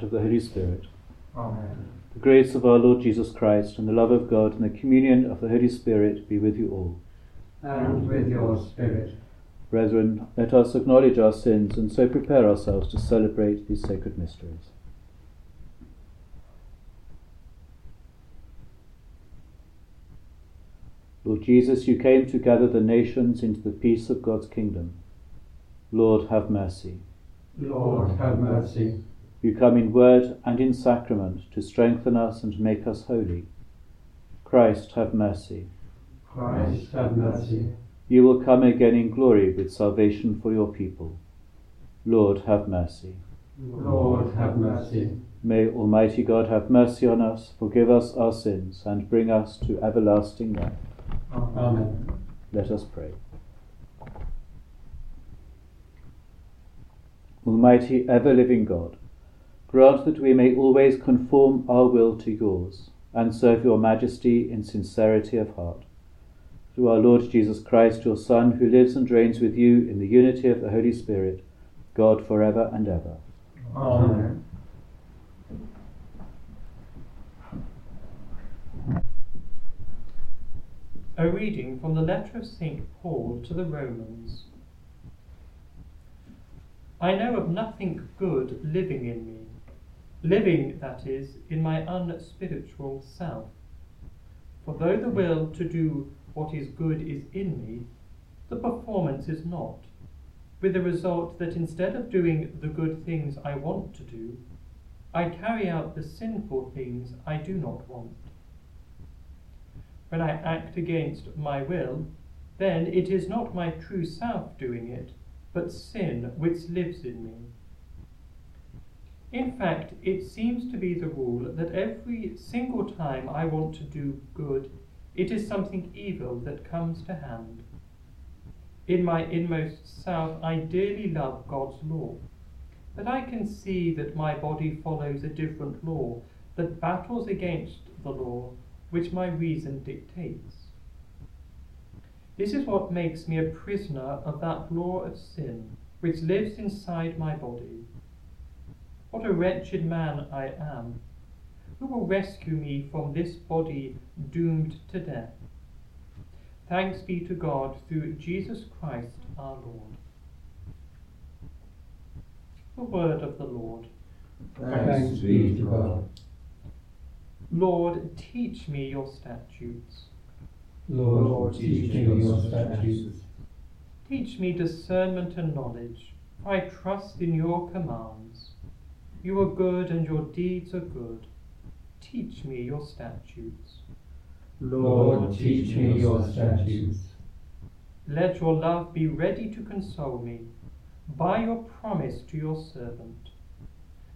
and of the Holy Spirit. Amen. The grace of our Lord Jesus Christ, and the love of God, and the communion of the Holy Spirit be with you all. And with your spirit. Brethren, let us acknowledge our sins and so prepare ourselves to celebrate these sacred mysteries. Lord Jesus, you came to gather the nations into the peace of God's kingdom. Lord, have mercy. Lord, have mercy. You come in word and in sacrament to strengthen us and make us holy. Christ, have mercy. Christ, have mercy. You will come again in glory with salvation for your people. Lord, have mercy. Lord, have mercy. May Almighty God have mercy on us, forgive us our sins, and bring us to everlasting life. Amen. Let us pray. Almighty, ever living God, grant that we may always conform our will to yours and serve your majesty in sincerity of heart. Through our Lord Jesus Christ, your Son, who lives and reigns with you in the unity of the Holy Spirit, God for ever and ever. Amen. A reading from the letter of St. Paul to the Romans. I know of nothing good living in me, living, that is, in my unspiritual self. For though the will to do what is good is in me, the performance is not, with the result that instead of doing the good things I want to do, I carry out the sinful things I do not want. When I act against my will, then it is not my true self doing it, but sin which lives in me. In fact, it seems to be the rule that every single time I want to do good, it is something evil that comes to hand. In my inmost self, I dearly love God's law, but I can see that my body follows a different law that battles against the law which my reason dictates. This is what makes me a prisoner of that law of sin which lives inside my body. What a wretched man I am! Who will rescue me from this body doomed to death? Thanks be to God through Jesus Christ our Lord. The word of the Lord. Thanks be to God. Lord, teach me your statutes. Lord, teach me your statutes. Teach me discernment and knowledge, for I trust in your commands. You are good and your deeds are good. Teach me your statutes. Lord, teach me your statutes. Let your love be ready to console me by your promise to your servant.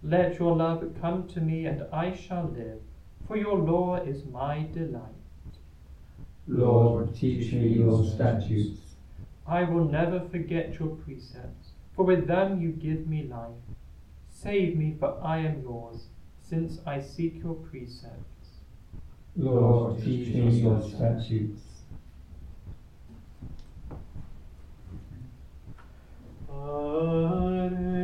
Let your love come to me and I shall live, for your law is my delight. Lord, teach me your statutes. I will never forget your precepts, for with them you give me life. Save me, for I am yours, since I seek your precepts. Lord, teach me your statutes. Salam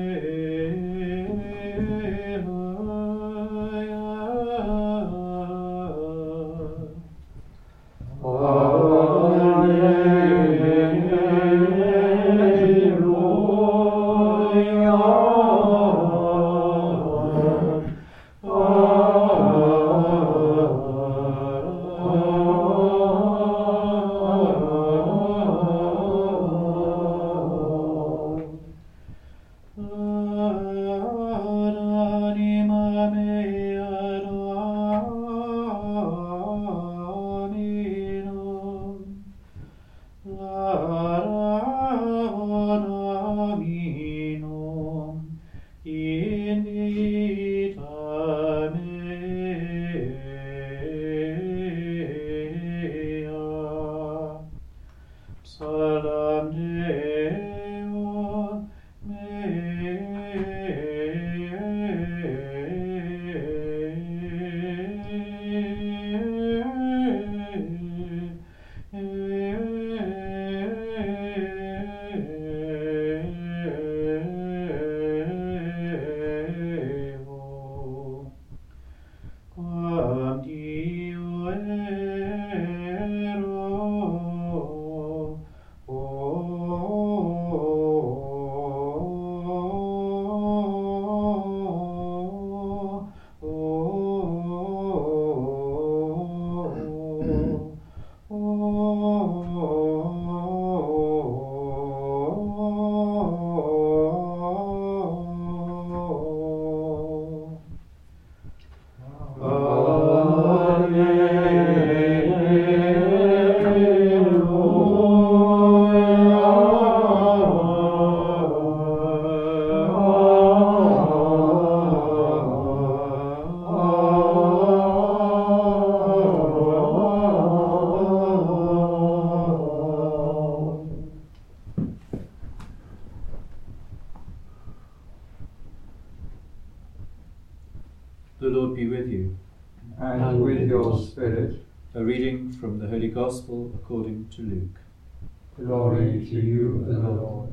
Spirit. A reading from the Holy Gospel according to Luke. Glory to you, the Lord.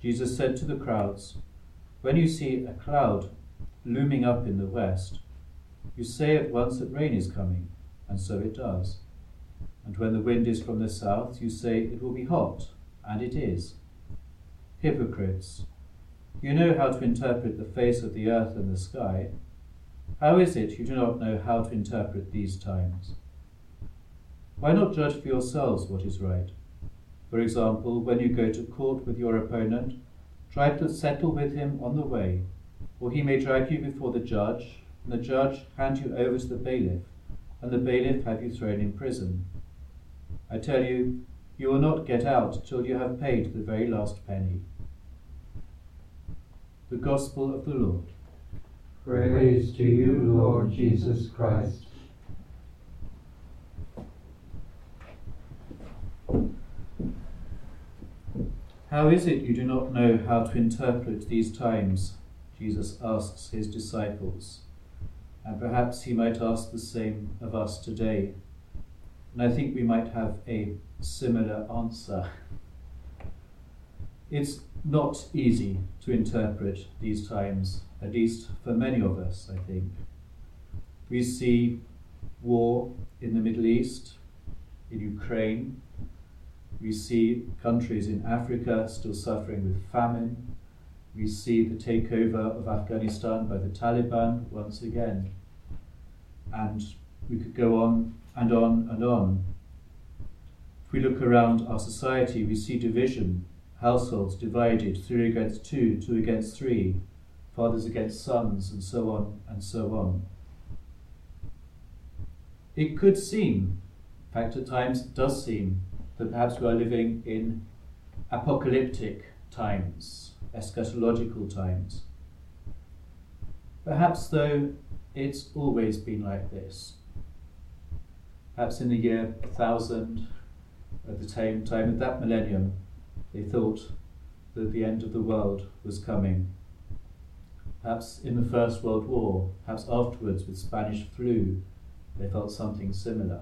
Jesus said to the crowds, When you see a cloud looming up in the west, you say at once that rain is coming, and so it does. And when the wind is from the south, you say it will be hot, and it is. Hypocrites, you know how to interpret the face of the earth and the sky. How is it you do not know how to interpret these times? Why not judge for yourselves what is right? For example, when you go to court with your opponent, try to settle with him on the way, or he may drag you before the judge, and the judge hand you over to the bailiff, and the bailiff have you thrown in prison. I tell you, you will not get out till you have paid the very last penny. The Gospel of the Lord. Praise to you, Lord Jesus Christ. How is it you do not know how to interpret these times? Jesus asks his disciples. And perhaps he might ask the same of us today. And I think we might have a similar answer. It's not easy to interpret these times, at least for many of us, I think. We see war in the Middle East, in Ukraine. We see countries in Africa still suffering with famine. We see the takeover of Afghanistan by the Taliban once again. And we could go on and on and on. If we look around our society, we see division, households divided, three against two, two against three, fathers against sons, and so on and so on. It could seem, in fact, at times it does seem, that perhaps we are living in apocalyptic times, eschatological times. Perhaps, though, it's always been like this. Perhaps in the year 1000, at the same time of that millennium, they thought that the end of the world was coming. Perhaps in the First World War, perhaps afterwards with Spanish flu, they felt something similar.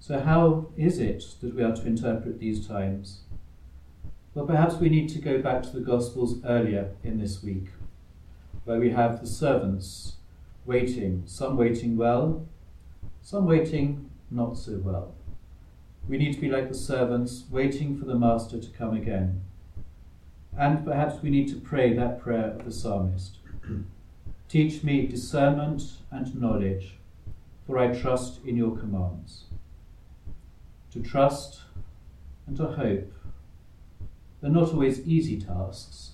So, how is it that we are to interpret these times? Well, perhaps we need to go back to the Gospels earlier in this week, where we have the servants waiting, some waiting well, some waiting not so well. We need to be like the servants, waiting for the Master to come again. And perhaps we need to pray that prayer of the psalmist Teach me discernment and knowledge, for I trust in your commands. To trust and to hope are not always easy tasks,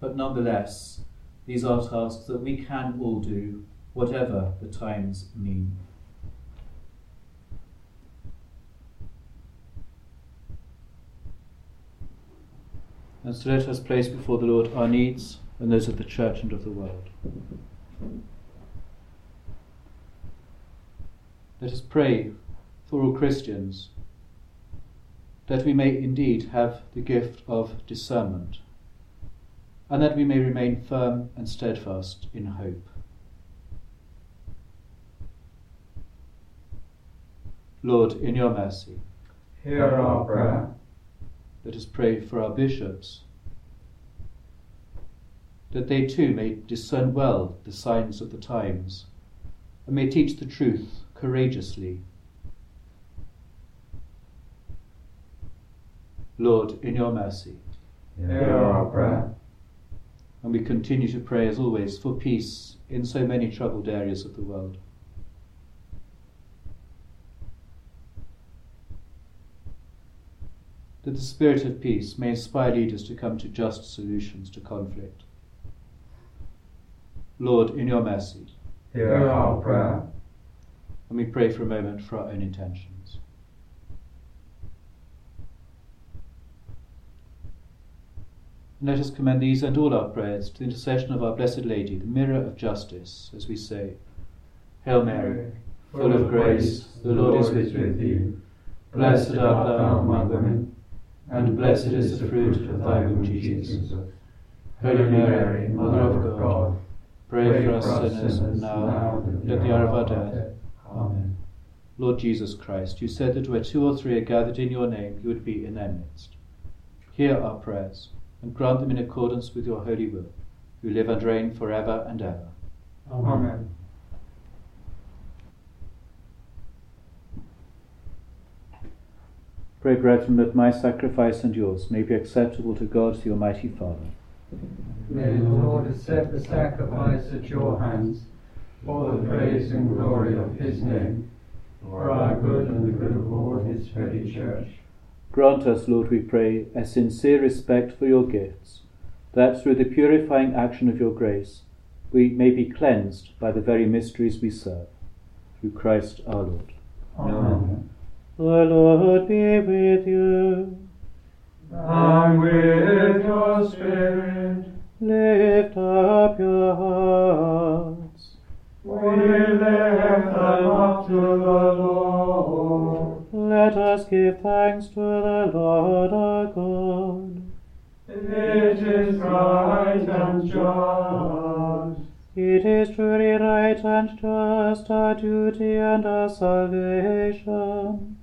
but nonetheless, these are tasks that we can all do, whatever the times mean. And so let us place before the Lord our needs and those of the church and of the world. Let us pray for all Christians that we may indeed have the gift of discernment and that we may remain firm and steadfast in hope. Lord, in your mercy, hear our prayer. Let us pray for our bishops that they too may discern well the signs of the times, and may teach the truth courageously. Lord, in your mercy, hear our prayer. And we continue to pray, as always, for peace in so many troubled areas of the world. That the spirit of peace may inspire leaders to come to just solutions to conflict. Lord, in your mercy, hear our prayer. And we pray for a moment for our own intentions. And let us commend these and all our prayers to the intercession of our Blessed Lady, the mirror of justice, as we say, Hail Mary, full of grace, the Lord is with thee. Blessed art thou among women, and blessed is the fruit of thy womb, Jesus. Holy Mary, Mother of God, Pray for us sinners now and at the hour of our death. Amen. Lord Jesus Christ, you said that where two or three are gathered in your name, you would be in their midst. Hear our prayers and grant them in accordance with your holy will, who live and reign for ever and ever. Amen. Pray, brethren, that my sacrifice and yours may be acceptable to God, the Almighty Father. May the Lord accept the sacrifice at your hands for the praise and glory of his name, for our good and the good of all his holy church. Grant us, Lord, we pray, a sincere respect for your gifts, that through the purifying action of your grace we may be cleansed by the very mysteries we serve. Through Christ our Lord. Amen. The Lord be with you. And with your spirit, Lift up your hearts. we lift them up to the Lord. Let us give thanks to the Lord our God. It is right and just. It is truly right and just, our duty and our salvation,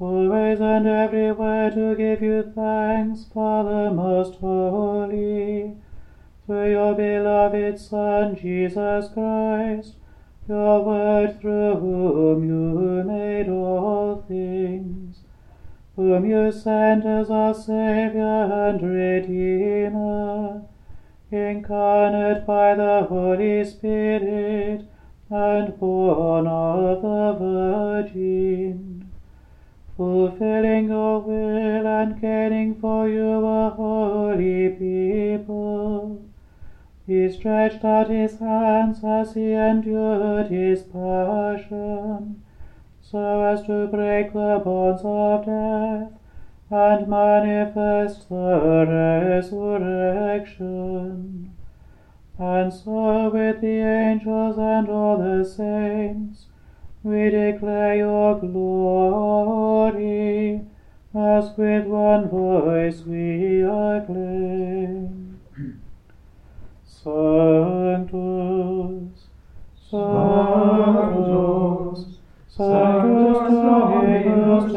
always and everywhere to give you thanks, Father most holy, through your beloved Son, Jesus Christ, your word through whom you made all things, whom you sent as our Saviour and Redeemer incarnate by the Holy Spirit, and born of the Virgin, fulfilling your will and caring for you a holy people. He stretched out his hands as he endured his passion, so as to break the bonds of death and manifest the resurrection. And so with the angels and all the saints, we declare your glory, as with one voice we acclaim. Sanctus, Sanctus, Sanctus Dominus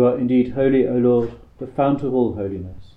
You are indeed holy, O Lord, the fount of all holiness.